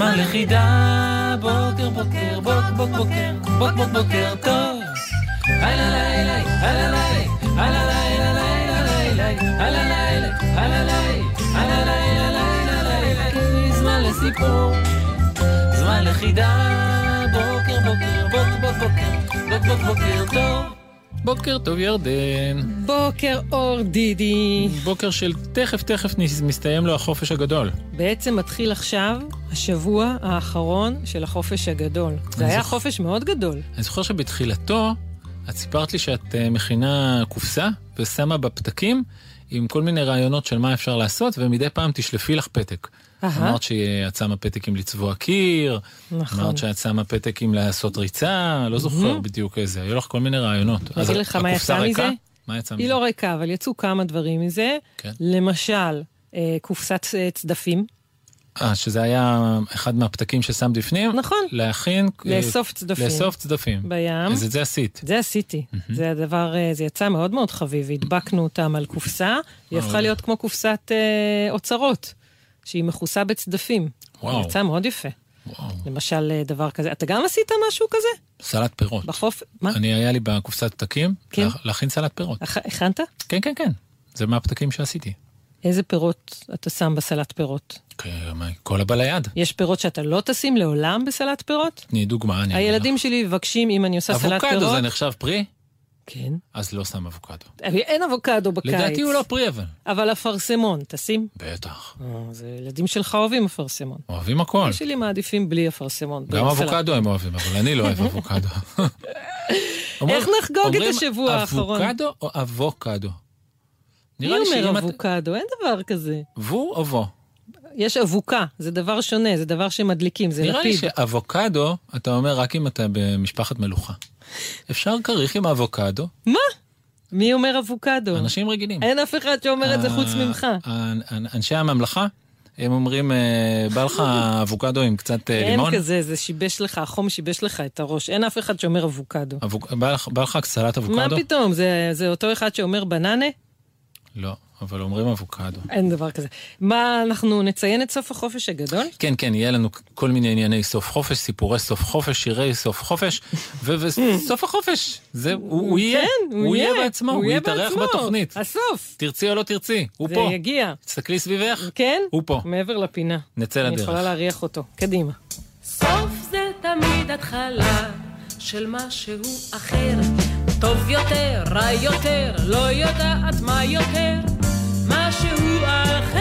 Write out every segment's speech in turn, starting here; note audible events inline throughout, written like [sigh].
זמן לחידה, בוקר בוקר, בוק בוק בוקר, בוק בוק בוקר טוב. הלא לילה, הלא לילה, הלא לילה, לילה לילה, הלא לילה, הלא לילה, הלא לילה, לילה לילה, זמן לסיפור. זמן לחידה, בוקר בוקר, בוק בוק בוקר, בוק בוק בוקר טוב. בוקר טוב ירדן. בוקר אור דידי. בוקר של תכף תכף מסתיים לו החופש הגדול. בעצם מתחיל עכשיו השבוע האחרון של החופש הגדול. זה היה זוכ- חופש מאוד גדול. אני זוכר שבתחילתו, את סיפרת לי שאת אה, מכינה קופסה ושמה בה פתקים עם כל מיני רעיונות של מה אפשר לעשות, ומדי פעם תשלפי לך פתק. אהה. אמרת פתק עם לצבוע קיר, נכון. אמרת פתק עם לעשות ריצה, לא זוכר בדיוק איזה, היו לך כל מיני רעיונות. אני אגיד לך מה יצא ריקה? מזה? מה יצא מזה? היא לא ריקה, אבל יצאו כמה דברים מזה. כן. למשל, אה, קופסת אה, צדפים. אה, שזה היה אחד מהפתקים ששמת בפנים? נכון. להכין... אה, לאסוף צדפים. לאסוף צדפים. בים. אז את זה עשית. זה עשיתי. זה הדבר, זה יצא מאוד מאוד חביב. הדבקנו אותם על קופסה, היא הפכה. להיות כמו קופסת אה, אוצרות, שהיא מכוסה בצדפים. וואו. יצא מאוד יפה. וואו. למשל, אה, דבר כזה. אתה גם עשית משהו כזה? סלט פירות. בחוף? מה? אני, היה לי בקופסת פתקים, כן. לה- להכין סלט פירות. הכ- הכנת? כן, כן, כן. זה מהפתקים שעשיתי. איזה פירות אתה שם בסלט פירות? כן, כל הבא ליד. יש פירות שאתה לא תשים לעולם בסלט פירות? תני דוגמה, אני אגיד הילדים שלי מבקשים אם אני עושה לך. סלט פירות. אבוקדו זה נחשב פרי? כן. אז לא שם אבוקדו. אין אבוקדו בקיץ. לדעתי הוא לא פרי אבל. אבל אפרסמון, תשים. בטח. אה, זה ילדים שלך אוהבים אפרסמון. אוהבים הכל. שלי מעדיפים בלי אפרסמון. גם. אבוקדו הם אוהבים, אבל אני לא אוהב אבוקדו. [laughs] איך נחגוג את אומרים השבוע האחרון? אבוקדו או אבוקדו? מי לי אומר. אבוקדו? אין דבר כזה. וו או וו? יש אבוקה, זה דבר שונה, זה דבר שמדליקים, זה נראה לי לפיד. שאבוקדו, אתה אומר רק אם אתה במשפחת מלוכה. אפשר כריך עם אבוקדו, מה? מי אומר אבוקדו? אנשים רגילים. אין אף אחד שאומר את זה חוץ אה, ממך. אנשי הממלכה, הם אומרים, אה, בא לך אבוקדו עם קצת אה, אין לימון? כזה, זה שיבש לך, החום שיבש לך את הראש. אין אף אחד שאומר אבוקדו. אבוק- בא לך- סלט מה אבוקדו? פתאום? זה זה אותו אחד שאומר בננה? לא, אבל אומרים אבוקדו. אין דבר כזה. מה, אנחנו נציין את סוף החופש הגדול? כן, כן, יהיה לנו כל מיני ענייני סוף חופש, סיפורי סוף חופש, שירי סוף חופש, וסוף החופש, זה, הוא הוא יהיה, כן, הוא יהיה בעצמו, הוא יתארח. בתוכנית. הסוף. תרצי או לא תרצי, הוא זה פה. יגיע. תסתכלי סביבך, כן? הוא פה. מעבר לפינה. נצא אני יכולה לדרך. להריח אותו. קדימה. סוף זה תמיד התחלה של משהו אחר. טוב יותר, רע יותר, לא יודעת מה יותר, משהו אחר.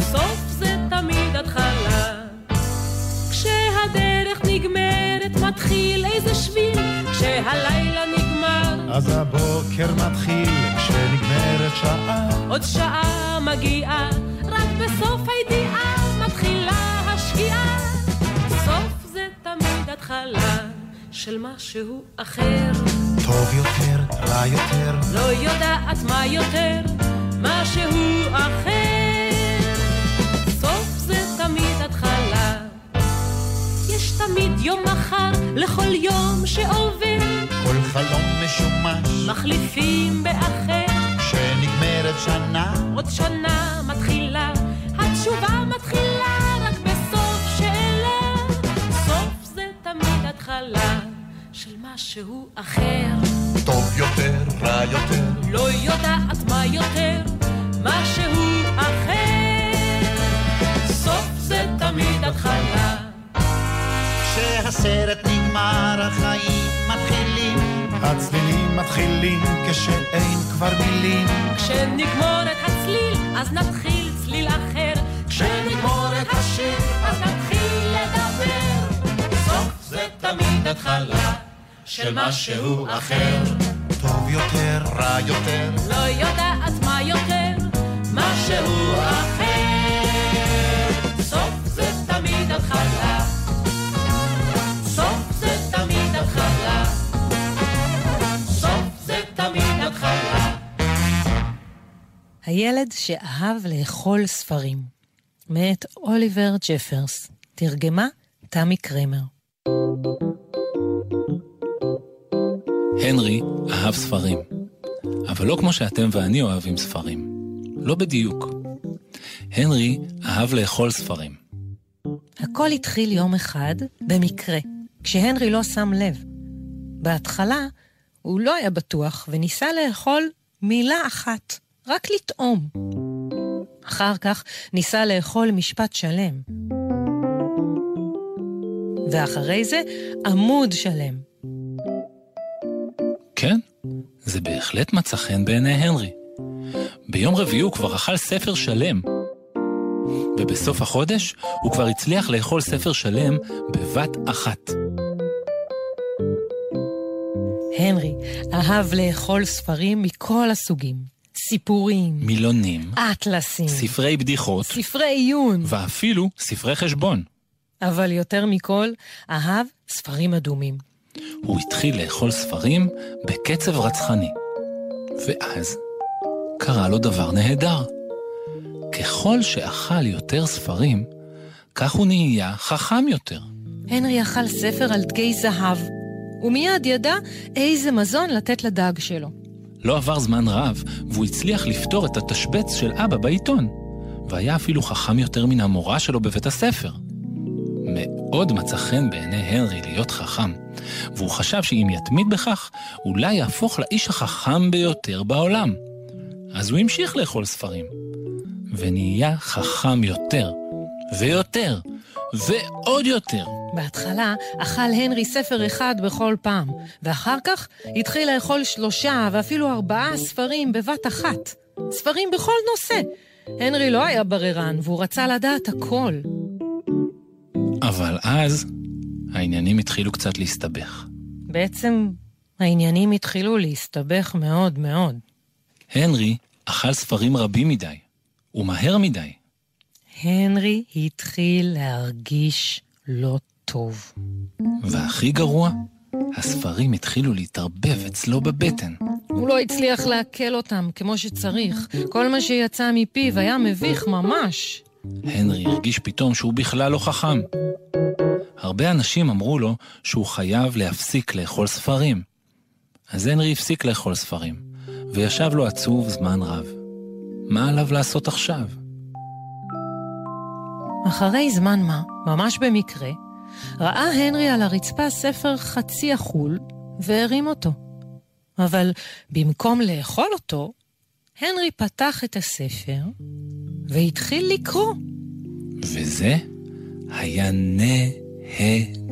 סוף זה תמיד התחלה. כשהדרך נגמרת מתחיל איזה שביל, כשהלילה נגמר אז הבוקר מתחיל כשנגמרת שעה עוד שעה מגיעה, רק בסוף הידיעה מתחילה השקיעה. סוף זה תמיד התחלה של משהו אחר. טוב יותר, רע יותר לא יודעת מה יותר, משהו אחר. סוף זה תמיד התחלה. יש תמיד יום מחר לכל יום שעובר, כל חלום משומש מחליפים באחר. כשנגמרת שנה עוד שנה מתחילה, משהו אחר. טוב יותר, רע יותר לא יודעת מה יותר, משהו אחר. סוף זה תמיד התחלה. כשהסרט נגמר החיים מתחילים הצלילים מתחילים כשאין כבר מילים כשנגמור את הצליל, אז נתחיל צליל אחר. כשנגמור את השיר, אז נתחיל לדבר. סוף זה תמיד התחלה של משהו אחר. טוב יותר, רע יותר, לא יודעת מה יותר, משהו אחר. סוף זה תמיד התחלה. הילד שאהב לאכול ספרים, מאת אוליבר ג'פרס, תרגמה תמי קרמר. הנרי אהב ספרים, אבל לא כמו שאתם ואני אוהבים ספרים. לא בדיוק. הנרי אהב לאכול ספרים. הכל התחיל יום אחד, במקרה, כשהנרי לא שם לב. בהתחלה, הוא לא היה בטוח וניסה לאכול מילה אחת, רק לטעום. אחר כך ניסה לאכול משפט שלם. ואחרי זה, עמוד שלם. כן, זה בהחלט מצא חן בעיני הנרי. ביום רביעי הוא כבר אכל ספר שלם. ובסוף החודש הוא כבר הצליח לאכול ספר שלם בבת אחת. הנרי אהב לאכול ספרים מכל הסוגים. סיפורים, מילונים, אטלסים, ספרי בדיחות, ספרי עיון, ואפילו ספרי חשבון. אבל יותר מכל, אהב ספרים אדומים. הוא התחיל לאכול ספרים בקצב רצחני. ואז קרה לו דבר נהדר. ככל שאכל יותר ספרים, כך הוא נהיה חכם יותר. הנרי אכל ספר על דגי זהב, ומיד ידע איזה מזון לתת לדג שלו. לא עבר זמן רב, והוא הצליח לפתור את התשבץ של אבא בעיתון, והיה אפילו חכם יותר מן המורה שלו בבית הספר. מאוד מצא חן בעיני הנרי להיות חכם, והוא חשב שאם יתמיד בכך, אולי יהפוך לאיש החכם ביותר בעולם. אז הוא המשיך לאכול ספרים, ונהיה חכם יותר, ויותר, ועוד יותר. בהתחלה אכל הנרי ספר אחד בכל פעם, ואחר כך התחיל לאכול שלושה ואפילו ארבעה ספרים בבת אחת. ספרים בכל נושא. הנרי לא היה בררן, והוא רצה לדעת הכל. אבל אז העניינים התחילו קצת להסתבך. בעצם העניינים התחילו להסתבך מאוד מאוד. הנרי אכל ספרים רבים מדי, ומהר מדי. הנרי התחיל להרגיש לא טוב. והכי גרוע, הספרים התחילו להתערבב אצלו בבטן. הוא לא הצליח לעכל אותם כמו שצריך. כל מה שיצא מפיו היה מביך ממש. הנרי הרגיש פתאום שהוא בכלל לא חכם. הרבה אנשים אמרו לו שהוא חייב להפסיק לאכול ספרים. אז הנרי הפסיק לאכול ספרים, וישב לו עצוב זמן רב. מה עליו לעשות עכשיו? אחרי זמן מה, ממש במקרה, ראה הנרי על הרצפה ספר חצי אכול והרים אותו. אבל במקום לאכול אותו, הנרי פתח את הספר והתחיל לקרוא. וזה היה נהדר.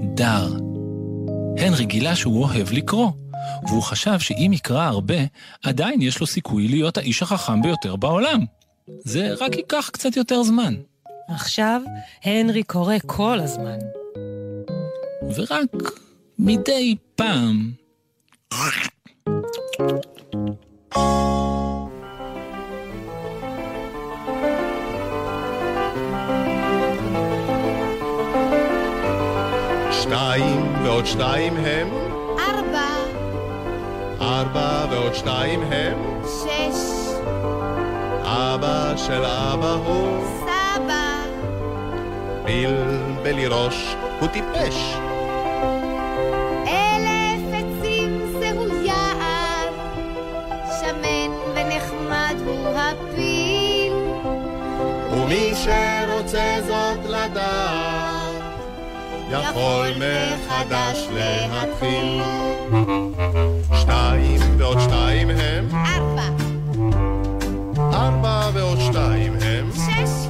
הנרי גילה שהוא אוהב לקרוא, והוא חשב שאם יקרא הרבה, עדיין יש לו סיכוי להיות האיש החכם ביותר בעולם. זה רק ייקח קצת יותר זמן. עכשיו הנרי קורא כל הזמן. ורק מדי פעם... שתיים ועוד שתיים הם? ארבע, ארבע ועוד שתיים הם? שש, אבא של אבא הוא סבא, בלבלי ראש, הוא טיפש. אלף עצים זהו יער, שמן ונחמד הוא הפיל. ומי שרוצה זאת לדעת, יכול מחדש להתחיל. שתיים ועוד שתיים הם? ארבע, ארבע ועוד שתיים הם? שש,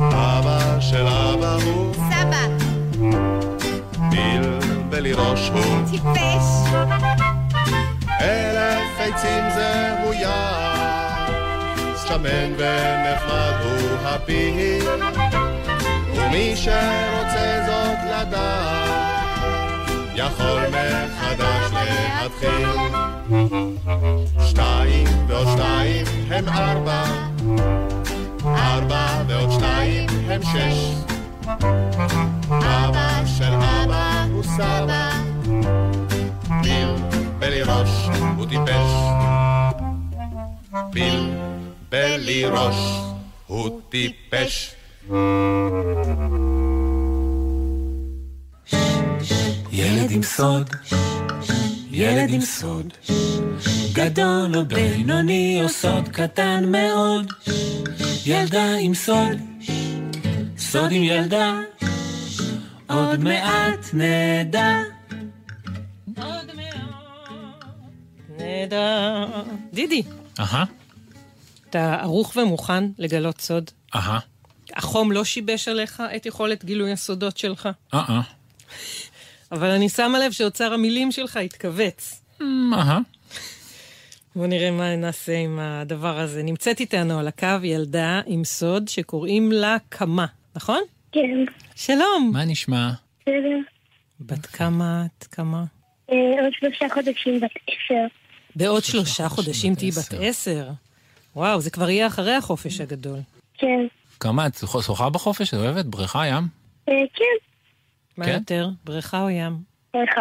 אבא של אבא הוא סבא, בלבלי ראש הוא טיפש. אלף עצים זהו יער, שמן ונחמד הוא הפיל, ומי שרוצה זאת לדעת, יכול מחדש להתחיל. שתיים ועוד שתיים הם ארבע, ארבע ועוד שתיים הם שש. אבא של אבא הוא סבא, בלבלי ראש הוא טיפש. בלבל לי ראש, הוא טיפש. ילד עם סוד, ילד עם סוד, גדול או בינוני או סוד קטן מאוד, ילדה עם סוד, סוד עם ילדה, עוד מעט נדע. נהדר. דידי, אהה, אתה ערוך ומוכן לגלות סוד? אהה, החום לא שיבש עליך את יכולת גילוי הסודות שלך? אהה, אבל אני שמה לב שאוצר המילים שלך התכווץ. אהה. בוא נראה מה נעשה עם הדבר הזה. נמצאת איתנו על הקו ילדה עם סוד שקוראים לה קמה, נכון? כן, שלום. מה נשמע? בסדר. בת כמה את? כמה? אה, עוד שלושה חודשים בת עשר. בעוד שלושה חודשים בת תהיי בת. עשר. וואו, זה כבר יהיה אחרי החופש הגדול. כן. כמה את שוחה בחופש? את אוהבת? בריכה, ים? אה, כן, מה כן? יותר, בריכה או ים? בריכה.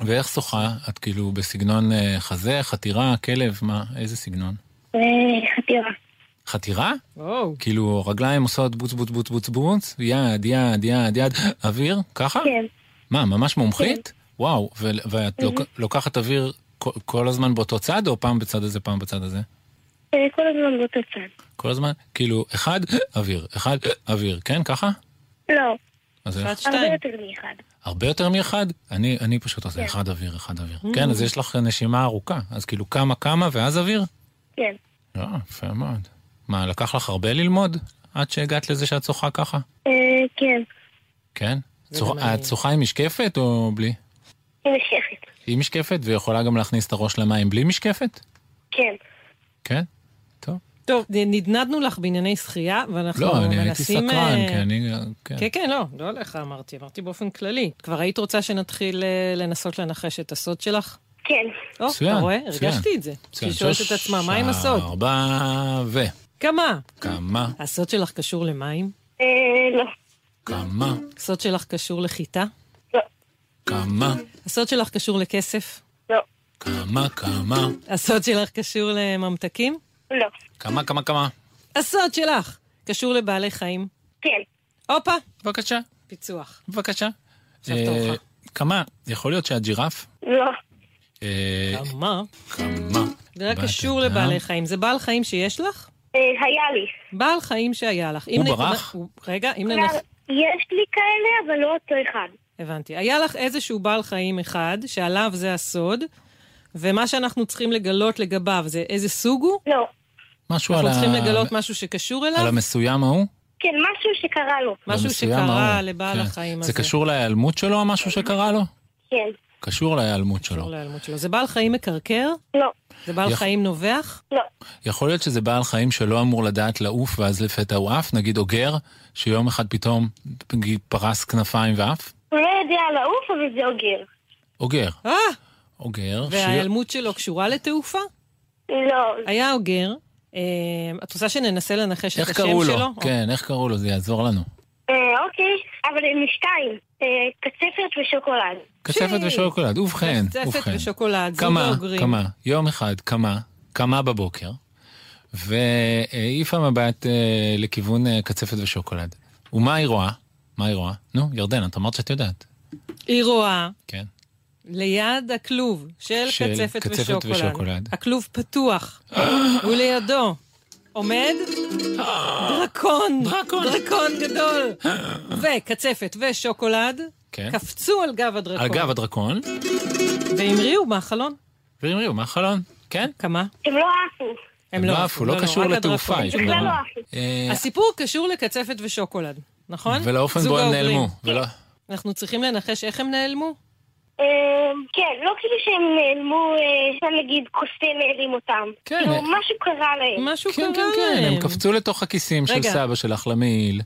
ואיך שוחה? את כאילו בסגנון אה, חזה, חתירה, כלב, מה? איזה סגנון? אה, חתירה. חתירה? וואו. כאילו רגליים עושות בוץ בוץ בוץ בוץ בוץ, יד, יד, יד, יד, אוויר? ככה? כן. מה, ממש מומחית? וואו, ו- ואת לוק- לוקחת אוויר כל- כל הזמן באותו צד, או פעם בצד הזה, פעם בצד הזה? אה, כל הזמן באותו צד. כל הזמן? כאילו, אחד, אוויר, אחד, אוויר, כן? ככה? לא, אז איך? אחת, הרבה שתיים. יותר מאחד. הרבה יותר מאחד? אני, אני פשוט עושה אחד אוויר, אחד אוויר. כן, אז יש לך נשימה ארוכה. אז כאילו כמה כמה ואז אוויר? כן. לא, יפה מאוד. מה, לקח לך הרבה ללמוד עד שהגעת לזה שאת שוחה ככה? אה, כן. כן? מעניין. את שוחה עם משקפת או בלי? היא נשכת. עם משקפת ויכולה גם להכניס את הראש למים בלי משקפת? כן. כן? טוב. טוב, נדנדנו לך בענייני שחייה, ואנחנו לא, אני הייתי מנסים... סקרן, אה, כי אני... כן. כן, כן, לא, לא לך אמרתי, אמרתי באופן כללי. כבר היית רוצה שנתחיל אה, לנסות לנחש את הסוד שלך? כן. או, מצוין, אתה רואה? הרגשתי את זה. מצוין. שהיא שואלת את עצמה, מה עם הסוד? ארבע ו... כמה? כמה? הסוד שלך קשור למים? אה, לא. כמה? הסוד שלך קשור לחיטה? לא. כמה? הסוד שלך קשור לכסף? לא. כמה? כמה? הסוד שלך קשור לממתקים? לא. כמה? כמה? כמה? הסוד שלך קשור לבעלי חיים? כן. הופה, בבקשה, פיצוח. בבקשה. עכשיו אה, תורך. כמה? יכול להיות שאת ג'ירף? לא. אה, כמה? כמה? זה רק קשור? לבעלי חיים. זה בעל חיים שיש לך? אה, היה לי. בעל חיים שהיה לך. אם הוא ברח? רגע, אם ננח... יש לי כאלה, אבל לא אותו אחד. הבנתי. היה לך איזשהו בעל חיים אחד, שעליו זה הסוד, ומה שאנחנו צריכים לגלות לגביו זה איזה סוג הוא? לא. משהו על אנחנו ה... צריכים לגלות משהו שקשור על אליו? המסוים ההוא? כן, משהו שקרה לו. משהו שקרה ההוא. לבעל כן. החיים הזה. זה קשור להיעלמות שלו, המשהו שקרה לו? כן. קשור להיעלמות שלו. קשור להיעלמות שלו. זה בעל חיים מקרקר? לא. זה בעל יכול- חיים נובח? לא. יכול להיות שזה בעל חיים שלא אמור לדעת לעוף ואז לפתע הוא עף, נגיד אוגר, שיום אחד פתאום פרס כנפיים ועף? הוא לא יודע לעוף, אבל זה אוגר. אוגר. אה! אוגר. וההיעלמות שלו קשורה לתעופה? לא. היה אוגר. אה, את רוצה שננסה לנחש את איך השם קראו שלו? לו? כן, איך קראו לו? זה יעזור לנו. אה, אוקיי, אבל הם משתיים. אה, קצפת ושוקולד. קצפת ושוקולד, ובכן, קצפת ובכן. ושוקולד, זוג כמה, האוגרים. כמה, יום אחד, כמה, כמה בבוקר, והעיפה מבט לכיוון קצפת ושוקולד. ומה היא רואה? מה היא רואה? נו, ירדן, את אמרת שאת יודעת. היא רואה כן. ליד הכלוב של, של קצפת, קצפת ושוקולד. ושוקולד. הכלוב פתוח, [gasps] ולידו עומד [gasps] דרקון, דרקון. דרקון גדול. [gasps] וקצפת ושוקולד כן. קפצו על גב הדרקון. על גב הדרקון, והמריאו מהחלון. והמריאו מהחלון. כן? כמה? הם לא עפו. הם לא עפו, לא קשור לתעופה, פה- בכלל דבר. לא עפו. אה, הסיפור קשור לקצפת ושוקולד, נכון? ולאופן בו הם. נעלמו. אנחנו צריכים לנחש איך הם נעלמו? אה, כן, לא כאילו שהם נעלמו, אה, נגיד קוסם העלים אותם. כן. כאילו, משהו קרה להם. משהו כן, קרה כן, כן, להם. הם קפצו לתוך הכיסים של. סבא שלך למעיל,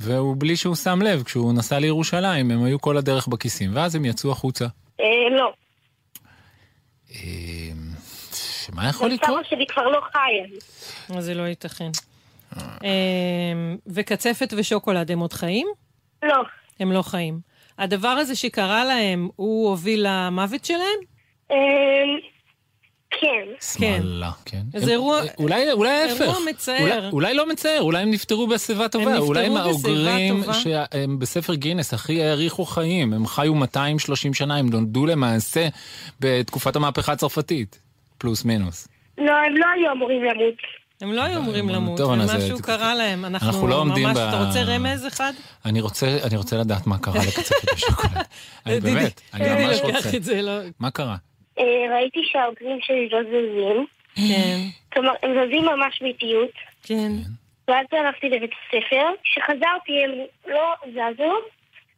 והוא בלי שהוא שם לב, כשהוא נסע לירושלים, הם היו כל הדרך בכיסים, ואז הם יצאו החוצה. אה, לא. אה, מה יכול לקרות? סבא שלי כבר לא חי. אז זה לא ייתכן. אמ, וקצפת ושוקולד הם עוד חיים? לא. הם לא חיים. הדבר הזה שקרה להם, הוא הוביל למוות שלהם? אה, כן. כן. אז הם- אירוע- אולי אולי ההפך. אירוע מצער. אולי- אולי לא מצער, אולי הם נפטרו בשיבה טובה. נפטרו אולי הם האוגרים. שהם בספר גינס הכי האריכו חיים. הם חיו 230 שנה, הם נולדו למעשה בתקופת המהפכה הצרפתית. פלוס מינוס. לא, הם לא היו אמורים למות. הם לא היו אמורים למות, טוב, זה- קרה להם. אנחנו אנחנו לא עומדים ממש... ב- אתה רוצה רמז אחד? אני רוצה, אני רוצה לדעת מה קרה [laughs] לקצפת בשוקולד. אני באמת, אני ממש רוצה. את זה, לא... מה קרה? אה, ראיתי שהעוקבים שלי לא זזים. כן, כלומר, הם זזים ממש באיטיות. כן. ואז הלכתי לבית הספר. כשחזרתי הם לא זזו,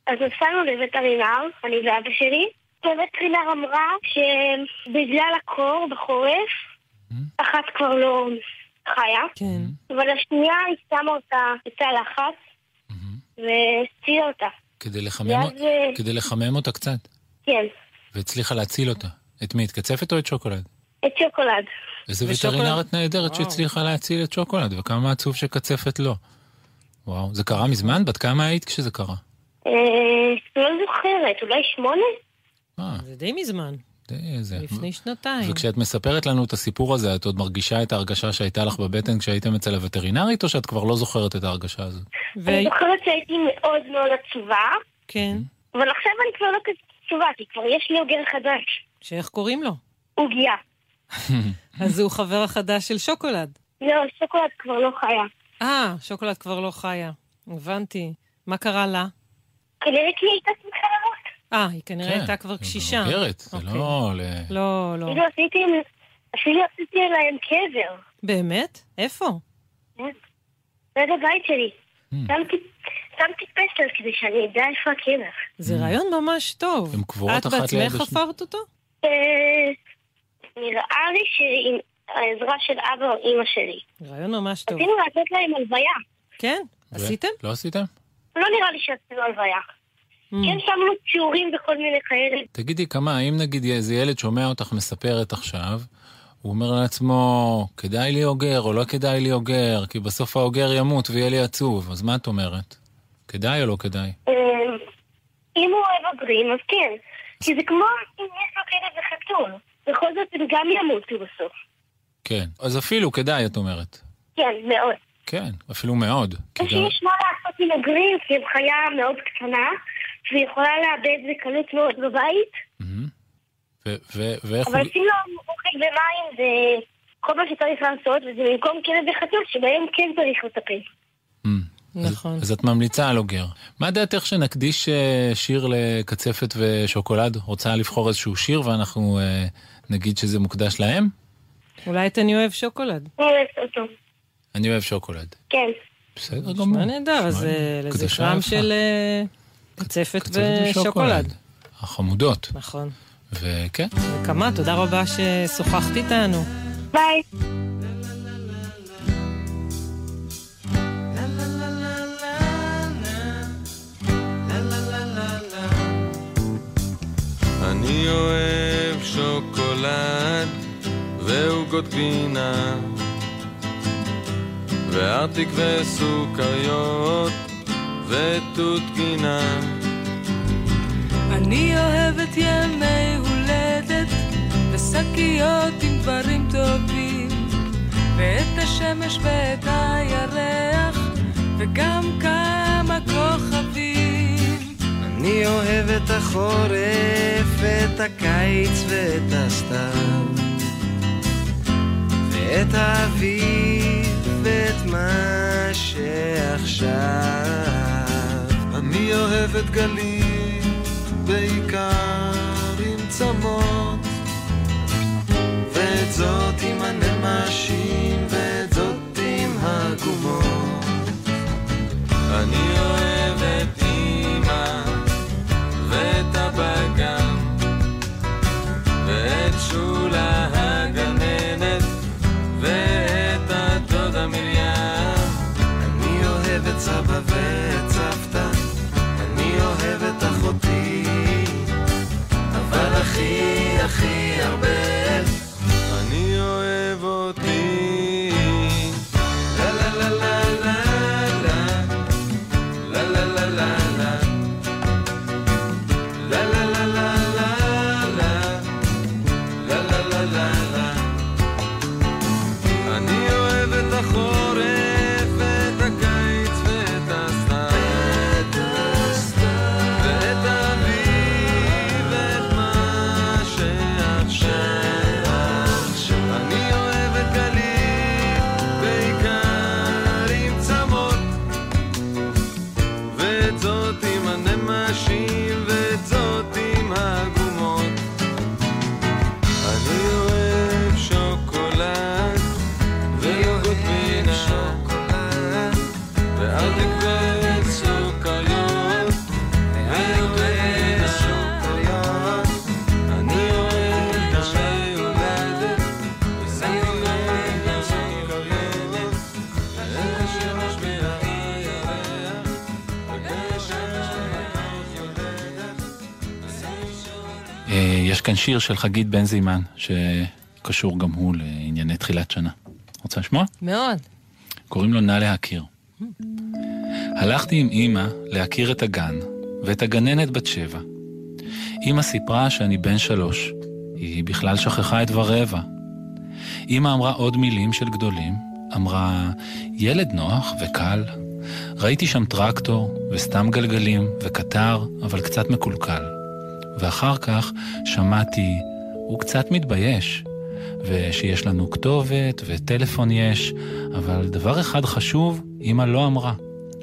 אז נסענו לווטרינר, אני ואבא שלי. והווטרינר אמרה שבגלל הקור בחורף, אחת כבר לא חיה, כן. אבל השנייה היא שמה אותה בתא לחץ והצילה אותה. כדי לחמם, ואז, אה, כדי לחמם אותה קצת. כן, והצליחה להציל אותה. את מי? את קצפת או את שוקולד? את שוקולד. איזה וטרינרית נהדרת. שהצליחה להציל את שוקולד, וכמה עצוב שקצפת לא. וואו, זה קרה מזמן? בת כמה היית כשזה קרה? אה, לא זוכרת, אולי שמונה? אה, זה די מזמן, די זה. לפני שנתיים. וכשאת מספרת לנו את הסיפור הזה, את עוד מרגישה את ההרגשה שהייתה לך בבטן כשהייתם אצל הווטרינרית, או שאת כבר לא זוכרת את ההרגשה הזאת? ו- אני זוכרת שהייתי מאוד מאוד עצובה, כן. אבל עכשיו אני כבר לא כזאת עצובה, כי כבר יש לי אוגר חדש. שאיך קוראים לו? עוגיה. [laughs] אז הוא חבר החדש של שוקולד. לא, שוקולד כבר לא חיה. אה, שוקולד כבר לא חיה. הבנתי. מה קרה לה? כנראה כי היא הייתה שמחה. אה, היא כנראה כן, הייתה כבר היא קשישה. מבוגרת, זה אוקיי. לא... ל- לא, לא. אפילו עשיתי, אפילו עשיתי להם קבר. באמת? איפה? ליד הבית שלי. Hmm. שמתי, פסל כדי שאני אדע איפה הקבר. זה רעיון ממש טוב. הן קבורות את אחת ליד בעצמך השנייה. חפרת אותו? אה, נראה לי שעם העזרה של אבא או אימא שלי. רעיון ממש טוב. רצינו לעשות להם הלוויה. כן? עשיתם? לא עשיתם? לא נראה לי שעשינו הלוויה. Mm. כן שמנו ציורים וכל מיני כאלה. תגידי, כמה, אם נגיד איזה ילד שומע אותך מספרת עכשיו, הוא אומר לעצמו, כדאי לי אוגר או לא כדאי לי אוגר, כי בסוף האוגר ימות ויהיה לי עצוב, אז מה את אומרת? כדאי או לא כדאי? אה, אם הוא אוהב אוגרים, אז כן. כי זה כמו אם יש לו כלב וחתול. בכל זאת הם גם ימותו בסוף. כן. אז אפילו כדאי, את אומרת. כן, מאוד. כן, אפילו מאוד. יש מה לעשות עם אוגרים, כי הם חיה מאוד קטנה, והיא יכולה לאבד בקלות מאוד בבית, ואיך הוא... אבל שים לו אוכל ומים זה כל מה שצריך לעשות, וזה במקום כלב וחתול, שבהם כן צריך לטפל. אז- נכון. אז את ממליצה על אוגר. מה דעתך שנקדיש אה, שיר לקצפת ושוקולד? רוצה לבחור איזשהו שיר ואנחנו אה, נגיד שזה מוקדש להם? אולי את אני אוהב שוקולד. אני אוהבת אותו. אני אוהב שוקולד. כן. בסדר גמור. מה נהדר, אז נשמע אה, לזכרם. של קצפת ושוקולד. החמודות. נכון. וכן, וכמה, תודה רבה ששוחחת איתנו. ביי. אני אוהב שוקולד ועוגות גבינה וארטיק וסוכריות ותות גינה. אני אוהבת ימי הולדת ושקיות עם דברים טובים ואת השמש ואת הירח וגם כמה כוכבים. אני אוהב את החורף, את הקיץ ואת הסתיו ואת האביב ואת מה שעכשיו אני אוהב את גלים בעיקר עם צמות. ואת זאת עם הנמשים ואת זאת עם הגומות אני אוהב כאן שיר של חגית בן זימן, שקשור גם הוא לענייני תחילת שנה. רוצה לשמוע? מאוד. קוראים לו נא להכיר. הלכתי עם אימא להכיר את הגן ואת הגננת בת שבע. אימא סיפרה שאני בן שלוש. היא בכלל שכחה את ורבע. אימא אמרה עוד מילים של גדולים, אמרה, ילד נוח וקל. ראיתי שם טרקטור וסתם גלגלים וקטר, אבל קצת מקולקל. ואחר כך שמעתי, הוא קצת מתבייש, ושיש לנו כתובת וטלפון יש, אבל דבר אחד חשוב, אמא לא אמרה,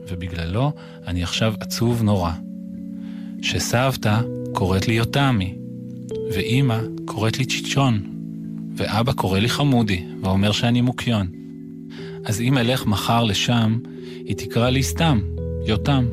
ובגללו אני עכשיו עצוב נורא. שסבתא קוראת לי יותמי, ואימא קוראת לי צ'יצ'ון, ואבא קורא לי חמודי, ואומר שאני מוקיון. אז אם אלך מחר לשם, היא תקרא לי סתם, יותם.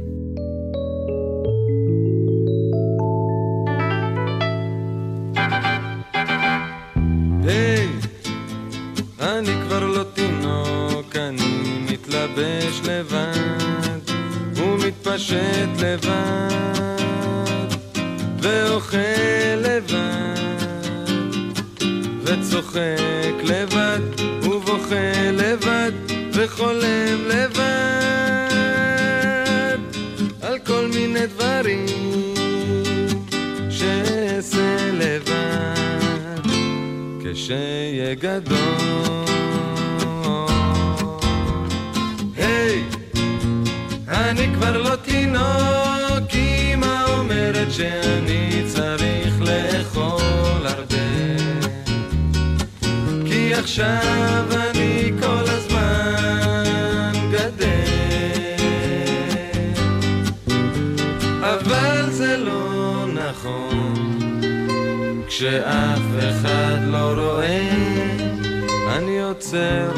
וחולם לבד, על כל מיני דברים שאעשה לבד. כשהיה גדול. היי, אני כבר לא תינוק, אמא אומרת שאני צריך לאכול הרבה. כי עכשיו כשאף אחד לא רואה, אני עוצר,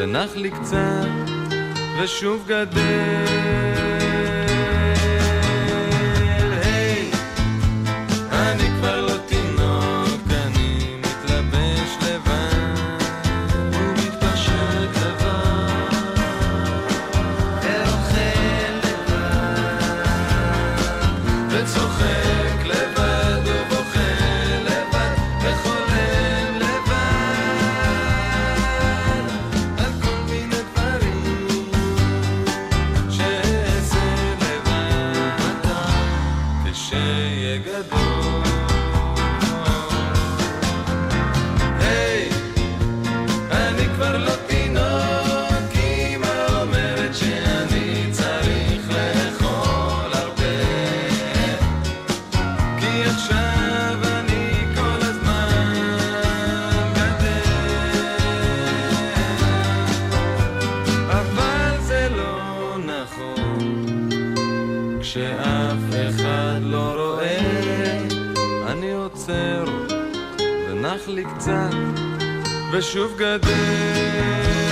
ונח לי קצת, ושוב גדל. ושוב גדל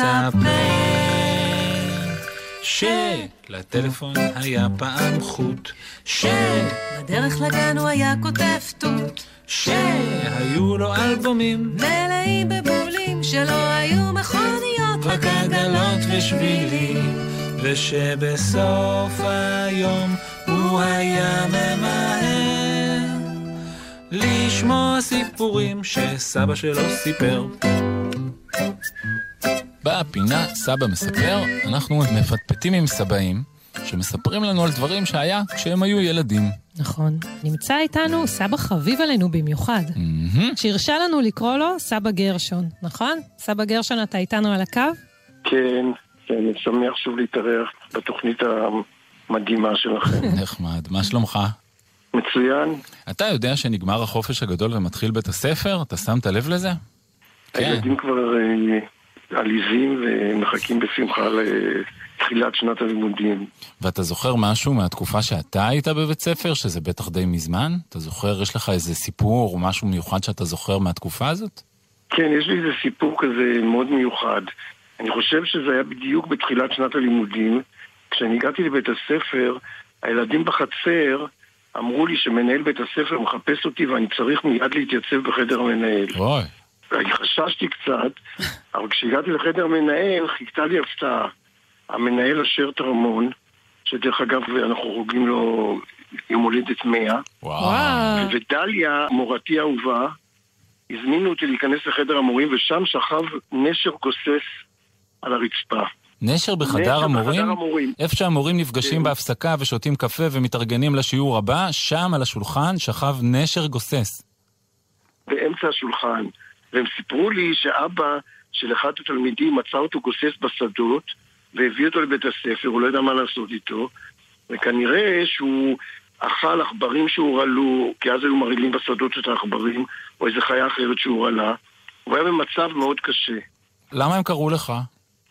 מספר שלטלפון היה פעם חוט, ש... בדרך לגן הוא היה כותב תות. שהיו לו אלבומים, מלאים בבולים שלא היו מכוניות, רק עגלות ושבילים, ושבסוף היום הוא היה ממהר. לשמוע סיפורים שסבא שלו סיפר. בפינה סבא מספר, אנחנו מפטפטים עם סבאים שמספרים לנו על דברים שהיה כשהם היו ילדים. נכון. נמצא איתנו סבא חביב עלינו במיוחד, מהמם. שהרשה לנו לקרוא לו סבא גרשון, נכון? סבא גרשון, אתה איתנו על הקו? כן, כן, אני שמח שוב להתארח בתוכנית המדהימה שלכם. [laughs] נחמד, מה שלומך? מצוין. אתה יודע שנגמר החופש הגדול ומתחיל בית הספר? אתה שמת לב לזה? כן. הילדים כבר אה, עליזים ומחכים בשמחה לתחילת שנת הלימודים. ואתה זוכר משהו מהתקופה שאתה היית בבית ספר, שזה בטח די מזמן? אתה זוכר, יש לך איזה סיפור או משהו מיוחד שאתה זוכר מהתקופה הזאת? כן, יש לי איזה סיפור כזה מאוד מיוחד. אני חושב שזה היה בדיוק בתחילת שנת הלימודים. כשאני הגעתי לבית הספר, הילדים בחצר אמרו לי שמנהל בית הספר מחפש אותי ואני צריך מיד להתייצב בחדר המנהל. אוי. אני חששתי קצת, אבל כשהגעתי לחדר המנהל חיכתה לי הפתעה. המנהל אשר טרמון, שדרך אגב אנחנו חוגגים לו יום הולדת 100, וואו. ודליה, מורתי האהובה, הזמינו אותי להיכנס לחדר המורים ושם שכב נשר גוסס על הרצפה. נשר בחדר נשר המורים? בחדר המורים. איפה שהמורים נפגשים כן. בהפסקה ושותים קפה ומתארגנים לשיעור הבא, שם על השולחן שכב נשר גוסס. באמצע השולחן. והם סיפרו לי שאבא של אחד התלמידים מצא אותו גוסס בשדות והביא אותו לבית הספר, הוא לא ידע מה לעשות איתו וכנראה שהוא אכל עכברים שהורעלו, כי אז היו מרעילים בשדות את העכברים, או איזה חיה אחרת שהורעלה. הוא היה במצב מאוד קשה. למה הם קראו לך?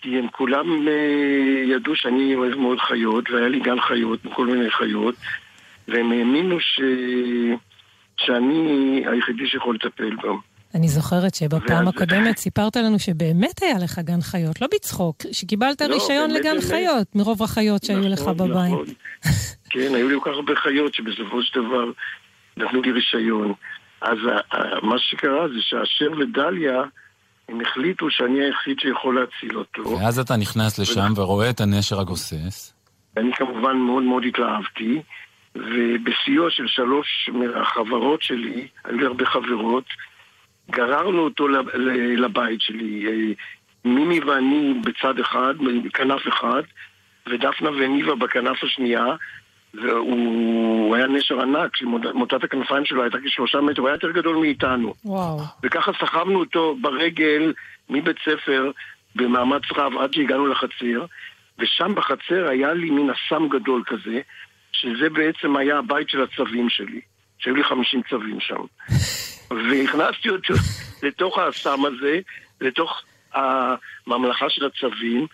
כי הם כולם אה, ידעו שאני אוהב מאוד חיות, והיה לי גן חיות, כל מיני חיות, והם האמינו ש... שאני היחידי שיכול לטפל בהם. אני זוכרת שבפעם ואז- הקודמת סיפרת לנו שבאמת היה לך גן חיות, לא בצחוק, שקיבלת לא, רישיון לגן באמת. חיות, מרוב החיות שהיו לך נכון, בבית. נכון. [laughs] כן, היו לי כל כך הרבה חיות שבסופו של דבר נתנו לי רישיון. אז ה- ה- מה שקרה זה שאשר ודליה, הם החליטו שאני היחיד שיכול להציל אותו. ואז אתה נכנס לשם ורואה את הנשר הגוסס. אני כמובן מאוד מאוד התלהבתי, ובסיוע של שלוש מהחברות שלי, היו לי הרבה חברות, גררנו אותו לבית שלי. אה, מימי ואני בצד אחד, בכנף אחד, ודפנה וניבה בכנף השנייה, והוא היה נשר ענק, שמוטת הכנפיים שלו הייתה כשלושה מטר, הוא היה יותר גדול מאיתנו. וואו. וככה סחבנו אותו ברגל מבית ספר במאמץ רב עד שהגענו לחצר, ושם בחצר היה לי מין אסם גדול כזה, שזה בעצם היה הבית של הצווים שלי, שהיו לי 50 צווים שם. [laughs] והכנסתי אותו [laughs] לתוך האסם הזה, לתוך הממלכה של הצווים,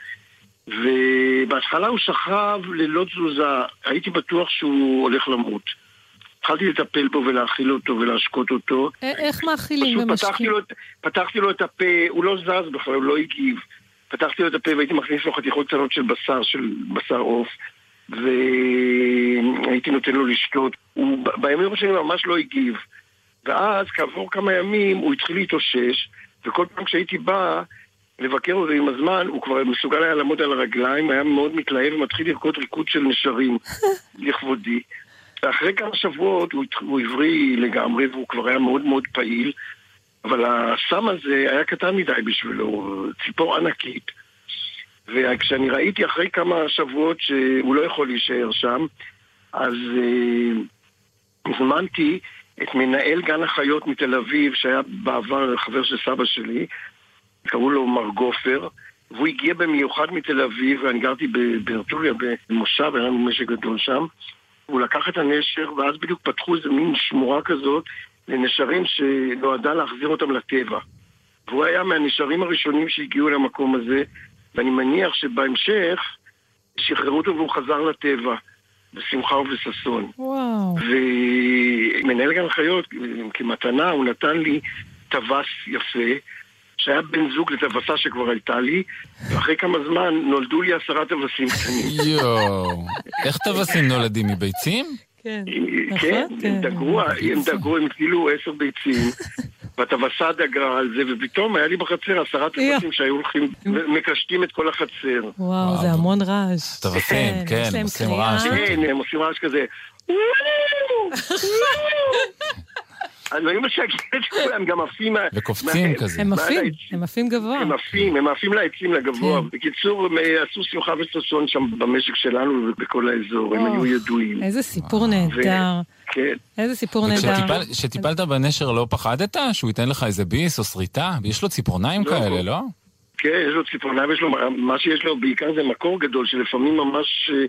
ובהתחלה הוא שכב ללא תזוזה, הייתי בטוח שהוא הולך למות. התחלתי לטפל בו ולהאכיל אותו ולהשקות אותו. איך מאכילים פשוט פתחתי ומשקים? את- פתחתי לו את הפה, הוא לא זז בכלל, הוא לא הגיב. פתחתי לו את הפה והייתי מכניס לו חתיכות קטנות של בשר, של בשר עוף, והייתי נותן לו לשתות. הוא בימים הראשונים ממש לא הגיב. ואז כעבור כמה ימים הוא התחיל להתאושש, וכל פעם כשהייתי בא לבקר אותו עם הזמן, הוא כבר מסוגל היה לעמוד על הרגליים, היה מאוד מתלהב ומתחיל לרקוד ריקוד של נשרים [laughs] לכבודי. ואחרי כמה שבועות הוא, הוא הבריא לגמרי והוא כבר היה מאוד מאוד פעיל, אבל הסם הזה היה קטן מדי בשבילו, ציפור ענקית. וכשאני ראיתי אחרי כמה שבועות שהוא לא יכול להישאר שם, אז אה, הזמנתי את מנהל גן החיות מתל אביב, שהיה בעבר חבר של סבא שלי, קראו לו מר גופר, והוא הגיע במיוחד מתל אביב, ואני גרתי ב- בהרצליה במושב, היה לנו משק גדול שם. הוא לקח את הנשר, ואז בדיוק פתחו איזה מין שמורה כזאת לנשרים שנועדה להחזיר אותם לטבע. והוא היה מהנשרים הראשונים שהגיעו למקום הזה, ואני מניח שבהמשך שחררו אותו והוא חזר לטבע, בשמחה ובששון. וואו. ומנהל גן חיות, כמתנה, הוא נתן לי טווס יפה, שהיה בן זוג לטווסה שכבר הייתה לי, ואחרי כמה זמן נולדו לי עשרה טווסים קטנים. יואו. איך טווסים נולדים מביצים? כן. כן, כן. הם דגרו, הם דגרו, הם הטילו עשר ביצים, והטווסה דגרה על זה, ופתאום היה לי בחצר עשרה טווסים שהיו הולכים ומקשטים את כל החצר. וואו, זה המון רעש. טווסים, כן, עושים קריאה. רעש. כן, הם עושים רעש כזה. [laughs] את כולם, גם עפים... וקופצים כזה. הם עפים. הם עפים גבוה. הם עפים, הם עפים לעצים לגבוה. כן. בקיצור, הם אה, עשו שמחה וששון שם במשק שלנו ובכל האזור, הם היו ידועים. איזה סיפור נהדר. כן. איזה סיפור נהדר. כשטיפלת בנשר לא פחדת שהוא ייתן לך איזה ביס או שריטה? יש לו ציפורניים לא. כאלה, לא? כן, יש לו ציפורניים, יש לו, מה שיש לו בעיקר זה מקור גדול, שלפעמים ממש אה,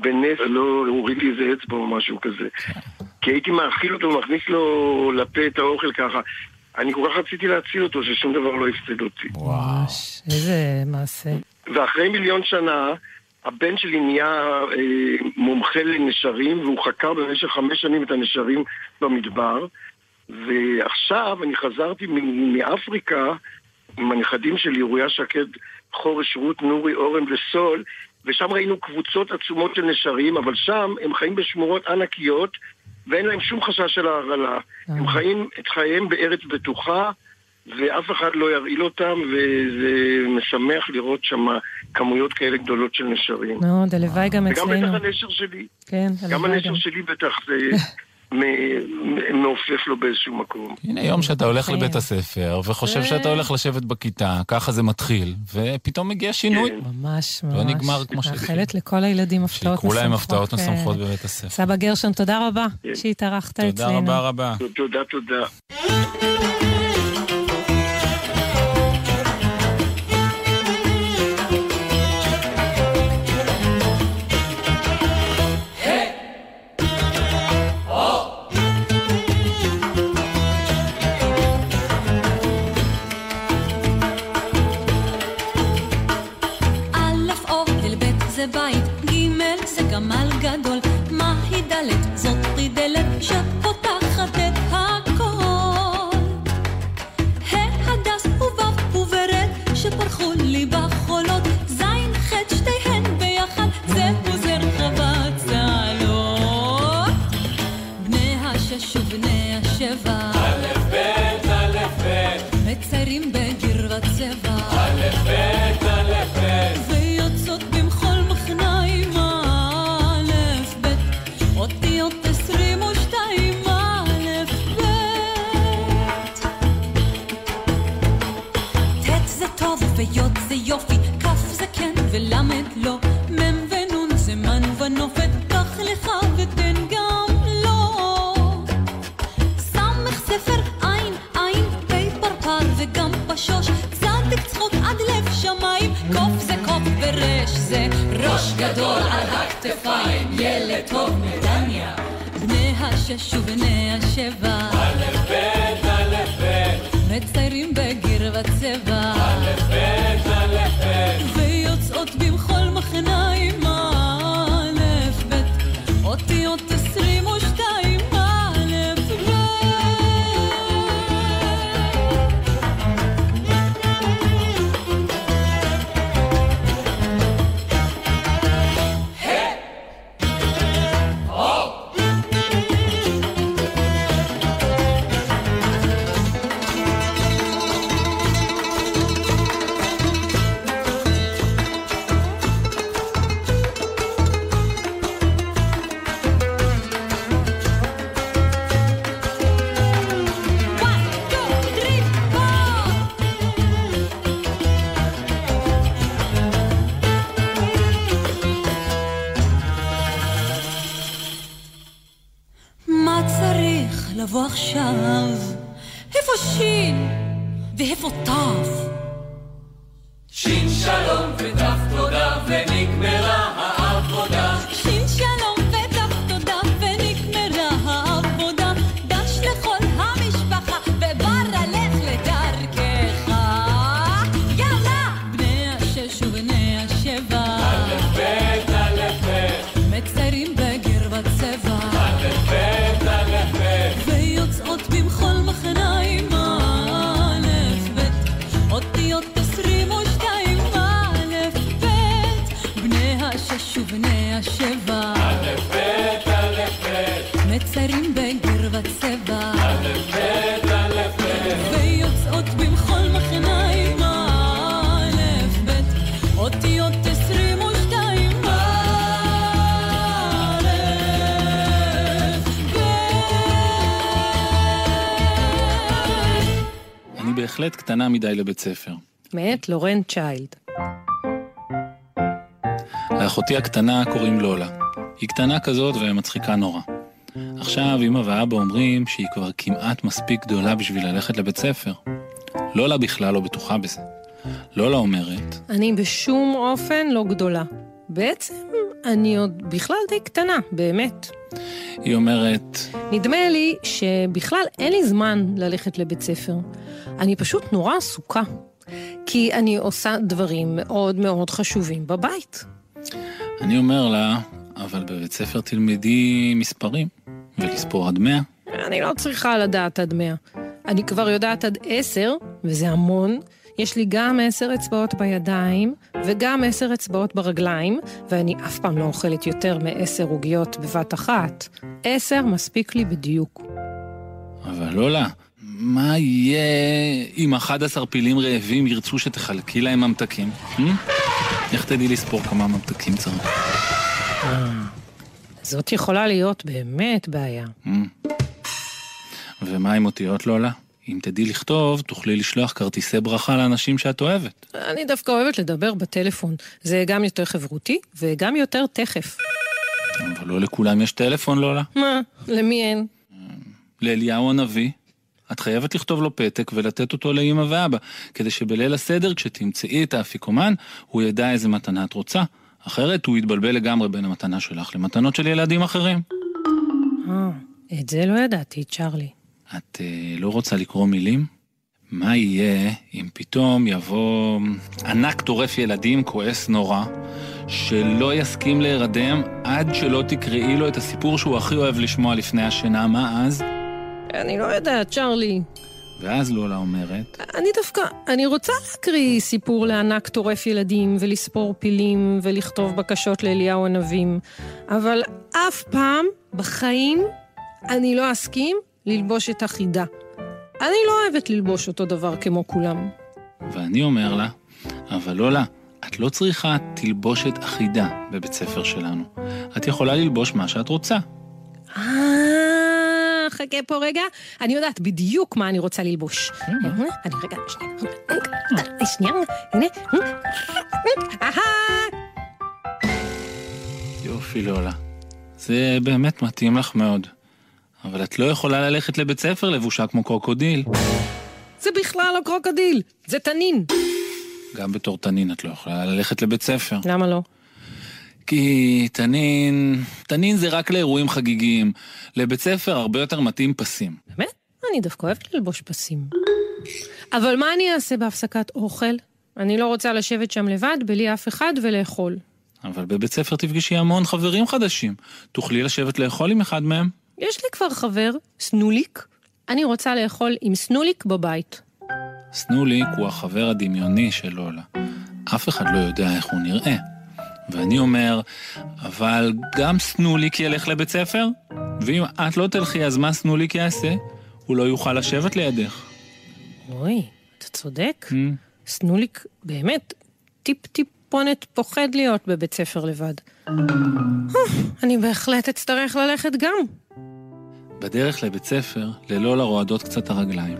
בנס לא הוריד לי איזה אצבע או משהו כזה. כי הייתי מאכיל אותו ומכניס לו לפה את האוכל ככה. אני כל כך רציתי להציל אותו, ששום דבר לא הפסיד אותי. ממש, איזה מעשה. ואחרי מיליון שנה, הבן שלי נהיה אה, מומחה לנשרים, והוא חקר במשך חמש שנים את הנשרים במדבר. ועכשיו אני חזרתי מ- מאפריקה עם הנכדים שלי, אוריה שקד, חורש, רות, נורי, אורן וסול, ושם ראינו קבוצות עצומות של נשרים, אבל שם הם חיים בשמורות ענקיות, ואין להם שום חשש של ההרעלה. הם חיים את חייהם בארץ בטוחה, ואף אחד לא ירעיל אותם, וזה משמח לראות שם כמויות כאלה גדולות של נשרים. מאוד, הלוואי גם וגם אצלנו. בטח הנשר שלי. כן, גם הלוואי הנשר גם. שלי בטח זה [laughs] מעופף לו באיזשהו מקום. הנה יום שאתה הולך כן. לבית הספר וחושב אה. שאתה הולך לשבת בכיתה, ככה זה מתחיל, ופתאום מגיע שינוי. ממש ממש. לא נגמר כמו שהתחיל. מאחלת לכל הילדים הפתעות שיקרו משמחות. להם הפתעות כן. משמחות בבית הספר. סבא גרשון, תודה רבה שהתארחת אצלנו. תודה רבה רבה. תודה, תודה. shut ילד טוב מדניה, בני השש ובני השבע, א' ב' א' ב', מציירים בגיר וצבע, א' בהחלט קטנה מדי לבית ספר. מאת לורן צ'יילד. לאחותי הקטנה קוראים לולה. היא קטנה כזאת ומצחיקה נורא. עכשיו אמא ואבא אומרים שהיא כבר כמעט מספיק גדולה בשביל ללכת לבית ספר. לולה בכלל לא בטוחה בזה. לולה אומרת, אני בשום אופן לא גדולה. בעצם אני עוד בכלל די קטנה, באמת. היא אומרת, נדמה לי שבכלל אין לי זמן ללכת לבית ספר. אני פשוט נורא עסוקה. כי אני עושה דברים מאוד מאוד חשובים בבית. אני אומר לה, אבל בבית ספר תלמדי מספרים, ולספור עד מאה. אני לא צריכה לדעת עד מאה. אני כבר יודעת עד עשר, וזה המון. יש לי גם עשר אצבעות בידיים, וגם עשר אצבעות ברגליים, ואני אף פעם לא אוכלת יותר מעשר עוגיות בבת אחת. עשר מספיק לי בדיוק. אבל לולה, מה יהיה אם 11 פילים רעבים ירצו שתחלקי להם ממתקים? Hmm? איך תדעי לספור כמה ממתקים צריך? זאת יכולה להיות באמת בעיה. Hmm. ומה עם אותיות לולה? אם תדעי לכתוב, תוכלי לשלוח כרטיסי ברכה לאנשים שאת אוהבת. אני דווקא אוהבת לדבר בטלפון. זה גם יותר חברותי, וגם יותר תכף. אבל לא לכולם יש טלפון, לולה. מה? למי אין? לאליהו הנביא. את חייבת לכתוב לו פתק ולתת אותו לאמא ואבא, כדי שבליל הסדר, כשתמצאי את האפיקומן, הוא ידע איזה מתנה את רוצה. אחרת הוא יתבלבל לגמרי בין המתנה שלך למתנות של ילדים אחרים. אה, את זה לא ידעתי, צ'ארלי. את אה, לא רוצה לקרוא מילים? מה יהיה אם פתאום יבוא ענק טורף ילדים כועס נורא, שלא יסכים להירדם עד שלא תקראי לו את הסיפור שהוא הכי אוהב לשמוע לפני השינה, מה אז? אני לא יודעת, צ'ארלי. ואז לולה אומרת, אני דווקא, אני רוצה להקריא סיפור לענק טורף ילדים, ולספור פילים, ולכתוב בקשות לאליהו הנבים, אבל אף פעם בחיים אני לא אסכים ללבוש את החידה. אני לא אוהבת ללבוש אותו דבר כמו כולם. ואני אומר לה, אבל לולה, את לא צריכה תלבושת אחידה בבית ספר שלנו. את יכולה ללבוש מה שאת רוצה. אה, חכה פה רגע, אני יודעת בדיוק מה אני רוצה ללבוש. אני רגע, שנייה, שנייה, הנה. אהה! יופי, לולה. זה באמת מתאים לך מאוד. אבל את לא יכולה ללכת לבית ספר לבושה כמו קרוקודיל. זה בכלל לא קרוקודיל, זה תנין. גם בתור תנין את לא יכולה ללכת לבית ספר. למה לא? כי תנין... תנין זה רק לאירועים חגיגיים. לבית ספר הרבה יותר מתאים פסים. באמת? אני דווקא אוהבת ללבוש פסים. אבל מה אני אעשה בהפסקת אוכל? אני לא רוצה לשבת שם לבד, בלי אף אחד, ולאכול. אבל בבית ספר תפגשי המון חברים חדשים. תוכלי לשבת לאכול עם אחד מהם. יש לי כבר חבר, סנוליק. אני רוצה לאכול עם סנוליק בבית. סנוליק הוא החבר הדמיוני של לולה. אף אחד לא יודע איך הוא נראה. ואני אומר, אבל גם סנוליק ילך לבית ספר? ואם את לא תלכי, אז מה סנוליק יעשה? הוא לא יוכל לשבת לידך. אוי, אתה צודק. Mm. סנוליק באמת טיפ-טיפונת פוחד להיות בבית ספר לבד. אני בהחלט אצטרך ללכת גם. בדרך לבית ספר, ללולה רועדות קצת הרגליים.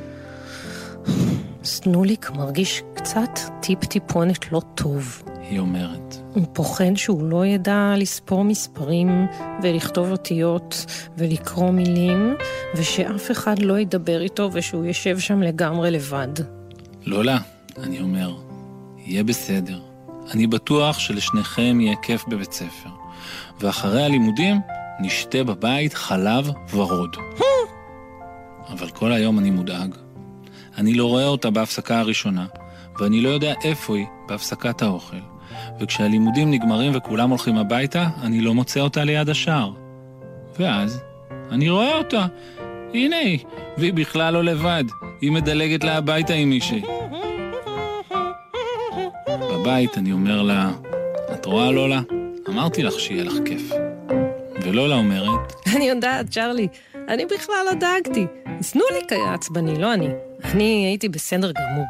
סנוליק מרגיש קצת טיפ-טיפונת לא טוב. היא אומרת. הוא פוחד שהוא לא ידע לספור מספרים ולכתוב אותיות ולקרוא מילים, ושאף אחד לא ידבר איתו ושהוא יושב שם לגמרי לבד. לולה, אני אומר, יהיה בסדר. אני בטוח שלשניכם יהיה כיף בבית ספר. ואחרי הלימודים, נשתה בבית חלב ורוד. אבל כל היום אני מודאג. אני לא רואה אותה בהפסקה הראשונה, ואני לא יודע איפה היא בהפסקת האוכל. וכשהלימודים נגמרים וכולם הולכים הביתה, אני לא מוצא אותה ליד השער. ואז, אני רואה אותה. הנה היא, והיא בכלל לא לבד. היא מדלגת לה הביתה עם מישהי. בבית אני אומר לה, את רואה לולה? אמרתי לך שיהיה לך כיף. ולולה אומרת, [laughs] אני יודעת, צ'רלי, אני בכלל לא דאגתי. סנוליק היה עצבני, לא אני. אני הייתי בסדר גמור.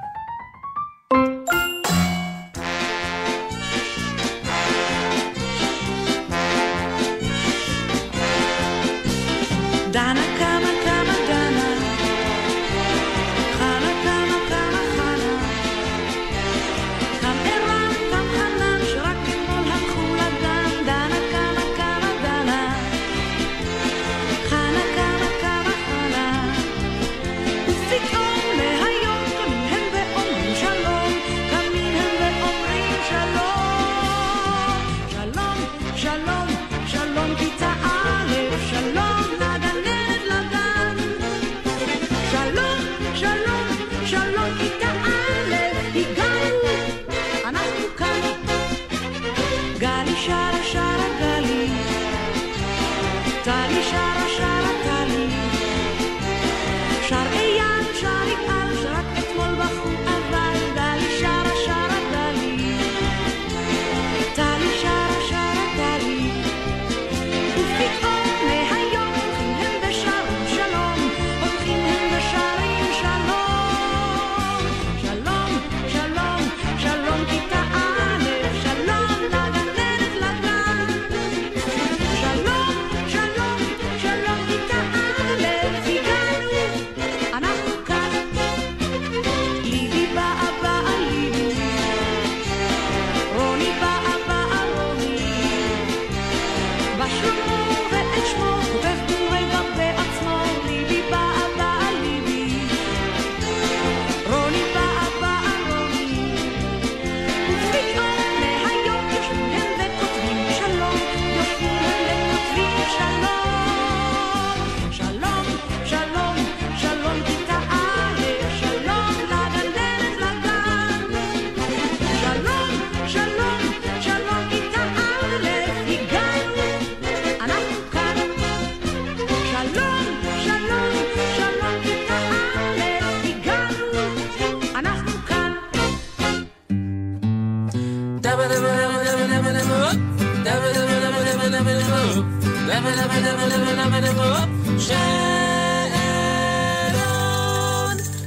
שאלון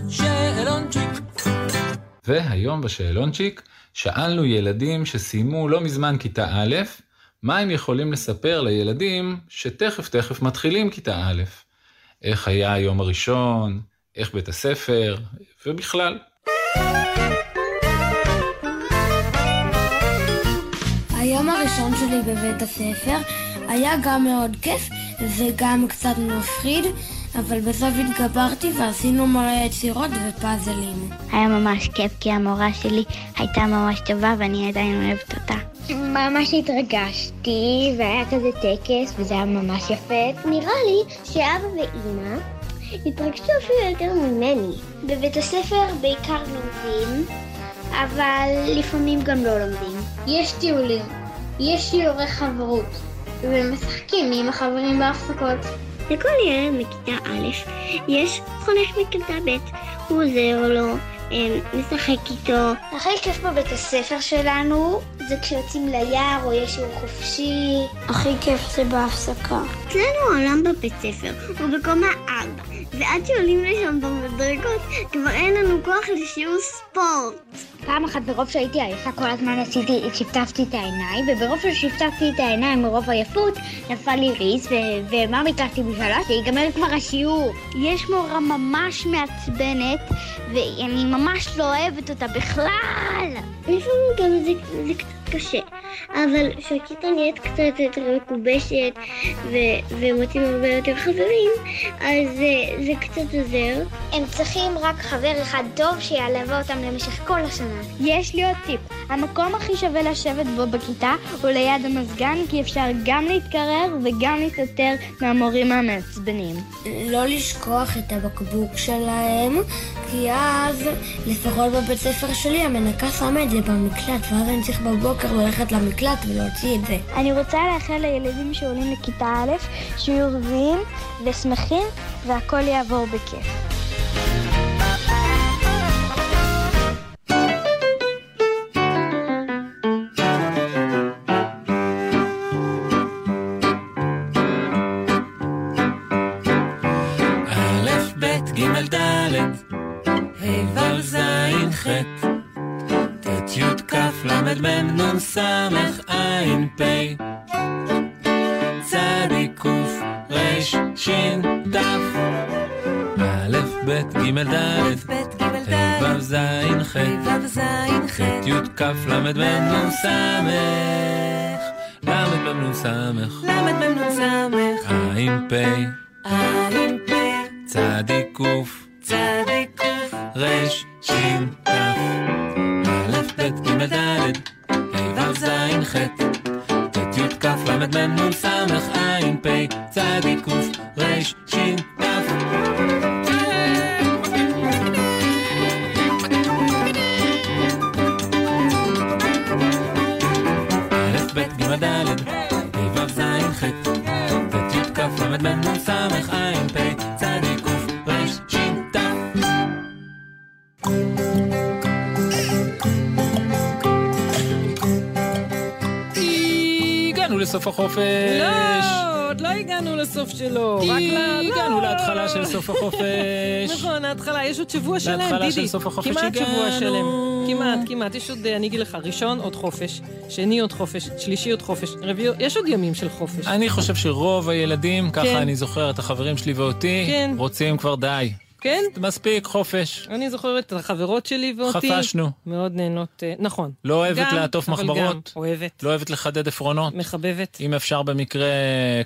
שאלונצ'יק והיום בשאלונצ'יק שאלנו ילדים שסיימו לא מזמן כיתה א', מה הם יכולים לספר לילדים שתכף תכף מתחילים כיתה א', איך היה היום הראשון, איך בית הספר, ובכלל. היום הראשון שלי בבית הספר היה גם מאוד כיף וגם קצת מפחיד, אבל בסוף התגברתי ועשינו מלא יצירות ופאזלים. היה ממש כיף כי המורה שלי הייתה ממש טובה ואני עדיין אוהבת אותה. ממש התרגשתי והיה כזה טקס וזה היה ממש יפה. נראה לי שאבא ואימא התרגשו אפילו יותר ממני. בבית הספר בעיקר לומדים, אבל לפעמים גם לא לומדים. יש טיולים, יש שיעורי חברות, ומשחקים עם החברים בהפסקות. לכל ילד מכיתה א' יש חונך מכיתה ב', הוא עוזר לו, אה, משחק איתו. הכי כיף בבית הספר שלנו זה כשיוצאים ליער או יש שיעור חופשי. הכי כיף זה בהפסקה. אצלנו העולם בבית ספר הוא בקומה ארבע, ועד שעולים לשם במדרגות כבר אין לנו כוח לשיעור ספורט. פעם אחת ברוב שהייתי עייפה כל הזמן עשיתי, שיפטפתי את העיניים, וברוב ששיפטפתי את העיניים מרוב עייפות נפל לי ריס, ו- ומה ביקשתי בשבילה? שיגמר כבר השיעור. יש מורה ממש מעצבנת, ואני ממש לא אוהבת אותה בכלל. לפעמים גם זה, זה קצת קשה, אבל כשהכיתה נהיית קצת יותר מקובשת ו- ומוצאים הרבה יותר חברים, אז זה, זה קצת עוזר. הם צריכים רק חבר אחד טוב שילווה אותם למשך כל השנה. יש לי עוד טיפ, המקום הכי שווה לשבת בו בכיתה הוא ליד המזגן, כי אפשר גם להתקרר וגם להסתתר מהמורים המעצבנים. לא לשכוח את הבקבוק שלהם, כי אז, לפחות בבית ספר שלי, המנקה שמה את זה במקלט, ואז אני צריך בבוקר ללכת למקלט ולהוציא את זה. אני רוצה לאחל לילדים שעולים לכיתה א' שיהיו רביעים ושמחים והכל יעבור בכיף. למד מ"ם נ"ס, למד מ"ם נ"ס. החופש. לא, עוד לא הגענו לסוף שלו. רק ל... הגענו לא. להתחלה של סוף החופש. נכון, ההתחלה, יש עוד שבוע שלם, דידי. להתחלה של סוף החופש כמעט שבוע הגענו. שלם. כמעט, כמעט. יש עוד, אני אגיד לך, ראשון עוד חופש, שני עוד חופש, שלישי עוד חופש, רביעי, יש עוד ימים של חופש. אני חושב שרוב הילדים, כן. ככה אני זוכר את החברים שלי ואותי, כן. רוצים כבר די. כן? מספיק, חופש. אני זוכרת את החברות שלי ואותי. חפשנו. מאוד נהנות, אה, נכון. לא אוהבת גם, לעטוף אבל גם. מחברות. אוהבת. לא אוהבת לחדד עפרונות. מחבבת. אם אפשר במקרה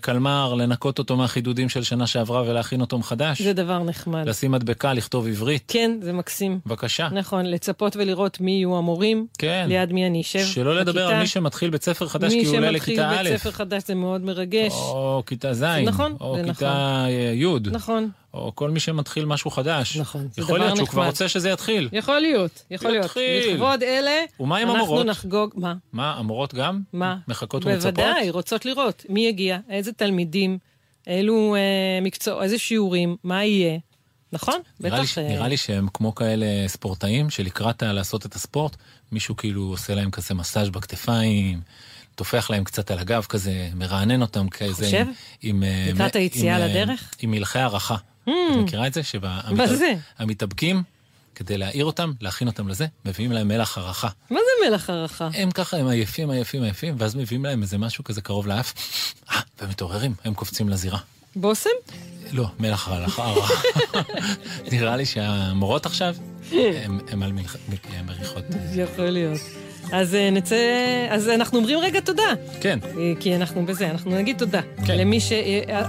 קלמר, לנקות אותו מהחידודים של שנה שעברה ולהכין אותו מחדש. זה דבר נחמד. לשים מדבקה, לכתוב עברית. כן, זה מקסים. בבקשה. נכון, לצפות ולראות מי יהיו המורים, כן. ליד מי אני אשב. שלא לדבר על בכיתה. מי שמתחיל בית ספר חדש כי מי הוא עולה שמתחיל לכיתה א', בית ספר חדש זה מאוד מרגש. או כיתה ז', נכון, או כיתה י', נכון. או כל מי שמתחיל משהו חדש. נכון, זה יכול דבר להיות שהוא כבר נחמד. רוצה שזה יתחיל. יכול להיות, יכול להיות. יתחיל. לכבוד אלה, ומה עם אנחנו המורות? נחגוג, מה? מה, המורות גם? מה? מחכות ומצפות? בוודאי, רוצות לראות מי יגיע, איזה תלמידים, אילו אה, מקצוע, איזה שיעורים, מה יהיה. נכון? נראה לי, בטח. ש- אה, נראה לי שהם כמו כאלה ספורטאים שלקראת לעשות את הספורט, מישהו כאילו עושה להם כזה מסאז' בכתפיים, טופח להם קצת על הגב כזה, מרענן אותם כזה. חושב? עם, אה, לקראת עם, היציאה אה, לדרך? עם מלכי הערכה. Mm. את מכירה את זה? שהמתאבקים, כדי להעיר אותם, להכין אותם לזה, מביאים להם מלח הערכה. מה זה מלח הערכה? הם ככה, הם עייפים, עייפים, עייפים, ואז מביאים להם איזה משהו כזה קרוב לאף, [laughs] אה, והם מתעוררים, הם קופצים לזירה. בושם? לא, מלח הערכה. [laughs] נראה לי שהמורות עכשיו, [laughs] הם הם על מריחות. יכול להיות. אז אה, נצא, אז אנחנו אומרים רגע תודה. כן. אה, כי אנחנו בזה, אנחנו נגיד תודה. כן. למי שערך,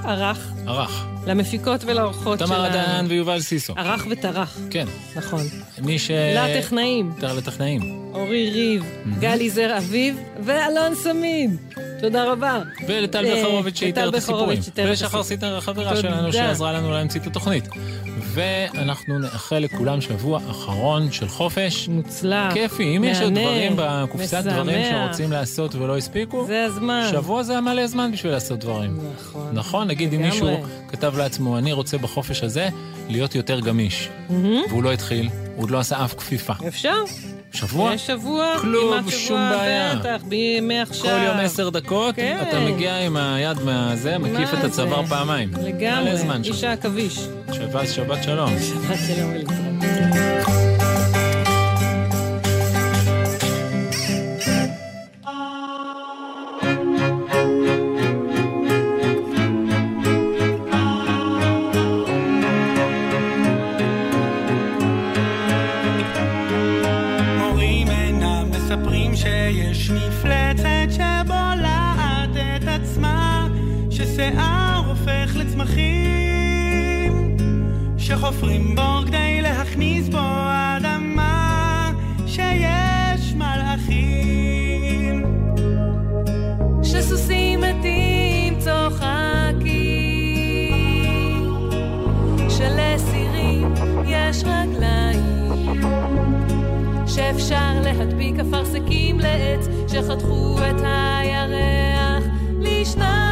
ערך. למפיקות ולאורחות שלנו. תמר אדן ויובל סיסו. ערך וטרח. כן. נכון. מי ש... לטכנאים. לטכנאים. אורי ריב, גלי זר אביב ואלון סמין. תודה רבה. ולטל אה, בחרוביץ' שאיתר את הסיפורים. ולשחר. סיטר החברה. שלנו שעזרה לנו להמציא את התוכנית. ואנחנו נאחל לכולם שבוע אחרון של חופש. מוצלח. כיפי. אם יש עוד דברים בקופסת דברים משמח. שרוצים לעשות ולא הספיקו, זה הזמן. שבוע זה מלא זמן בשביל לעשות דברים. נכון. נכון? נגיד אם. מישהו כתב לעצמו, אני רוצה בחופש הזה להיות יותר גמיש. מהמם. והוא לא התחיל, הוא עוד לא עשה אף כפיפה. אפשר? שבוע? יש שבוע, כלום, כמעט שום שבוע, בעיה. בטח, ב- מעכשיו. כל יום עשר דקות, כן. אתה מגיע עם היד מהזה, מקיף את הצוואר? פעמיים. לגמרי. איש העכביש. שבת, שבת שלום. שבת שלום ולהתראות. שחופרים בור כדי להכניס בו אדמה, שיש מלאכים. שסוסים מתים צוחקים, שלסירים יש רגליים, שאפשר להדביק אפרסקים לעץ, שחתכו את הירח לשניים.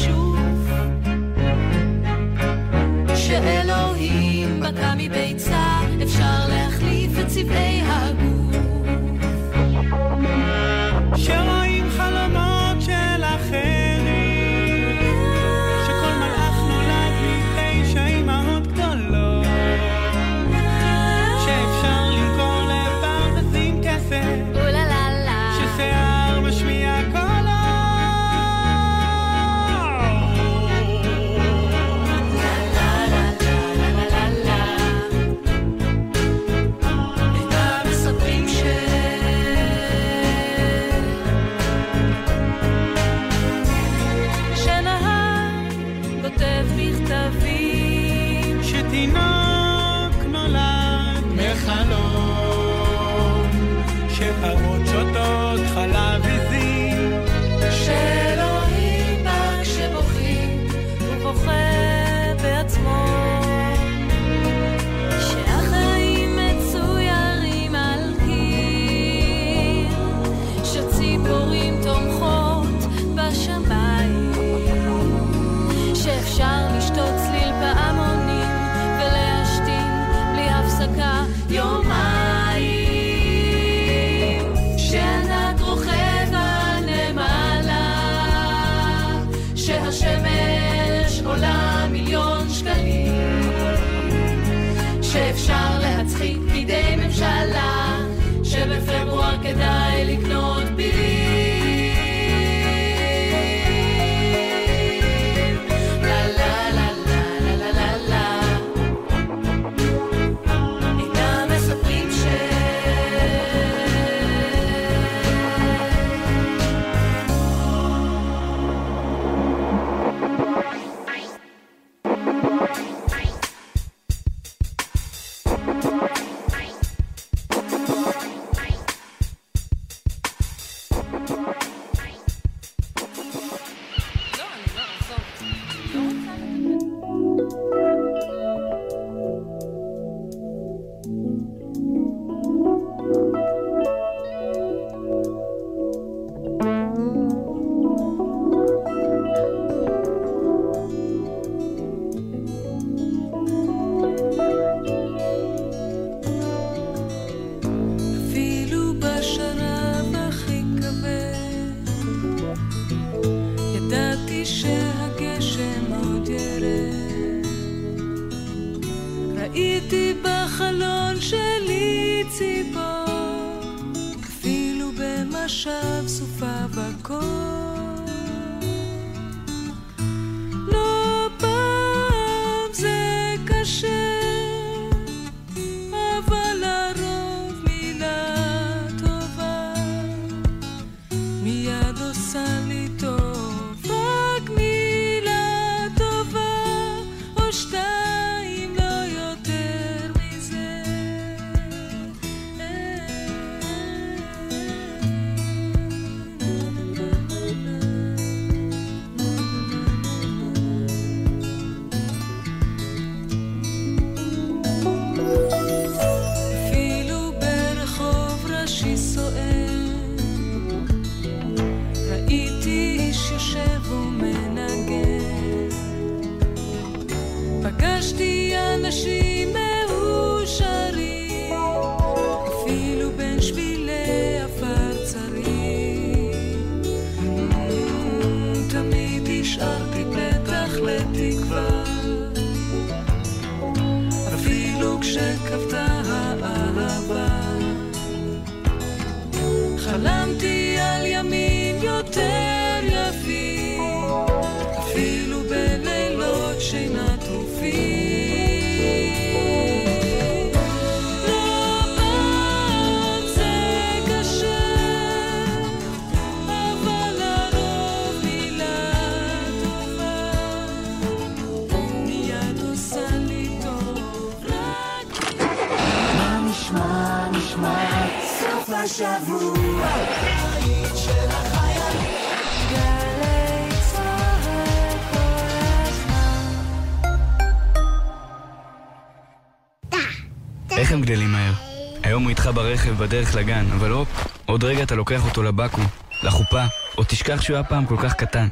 לינשוף. שאלוהים בקע מביצה, אפשר להחליף את צבעי איך הם גדלים מהר? היום הוא איתך ברכב בדרך לגן, אבל הופ, עוד רגע אתה לוקח אותו לבקו"ם, לחופה, או תשכח שהוא היה פעם כל כך קטן.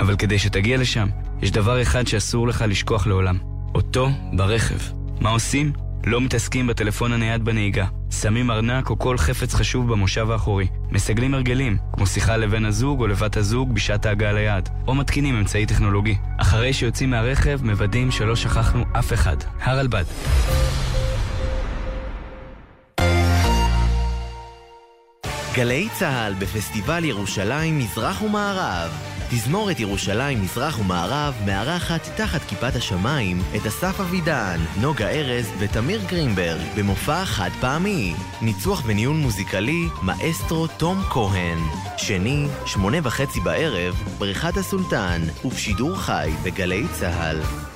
אבל כדי שתגיע לשם, יש דבר אחד שאסור לך לשכוח לעולם. אותו ברכב. מה עושים? לא מתעסקים בטלפון הנייד בנהיגה. שמים ארנק או כל חפץ חשוב במושב האחורי. מסגלים הרגלים, כמו שיחה לבן הזוג או לבת הזוג בשעת ההגעה ליעד. או מתקינים אמצעי טכנולוגי. אחרי שיוצאים מהרכב, מוודאים שלא שכחנו אף אחד. הרלב"ד. גלי צה"ל בפסטיבל ירושלים מזרח ומערב. תזמורת ירושלים מזרח ומערב מארחת תחת כיפת השמיים את אסף אבידן, נוגה ארז ותמיר גרינברג במופע חד פעמי. ניצוח וניהול מוזיקלי, מאסטרו תום כהן. שני, שמונה וחצי בערב, בריכת הסולטן, ובשידור חי בגלי צה"ל.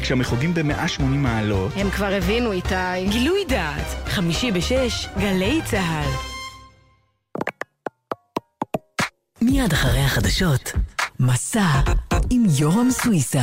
כשהמחוגים ב-180 מעלות. הם כבר הבינו, איתי. גילוי דעת, חמישי בשש, גלי צה"ל. מיד אחרי החדשות, מסע עם יורם סוויסה.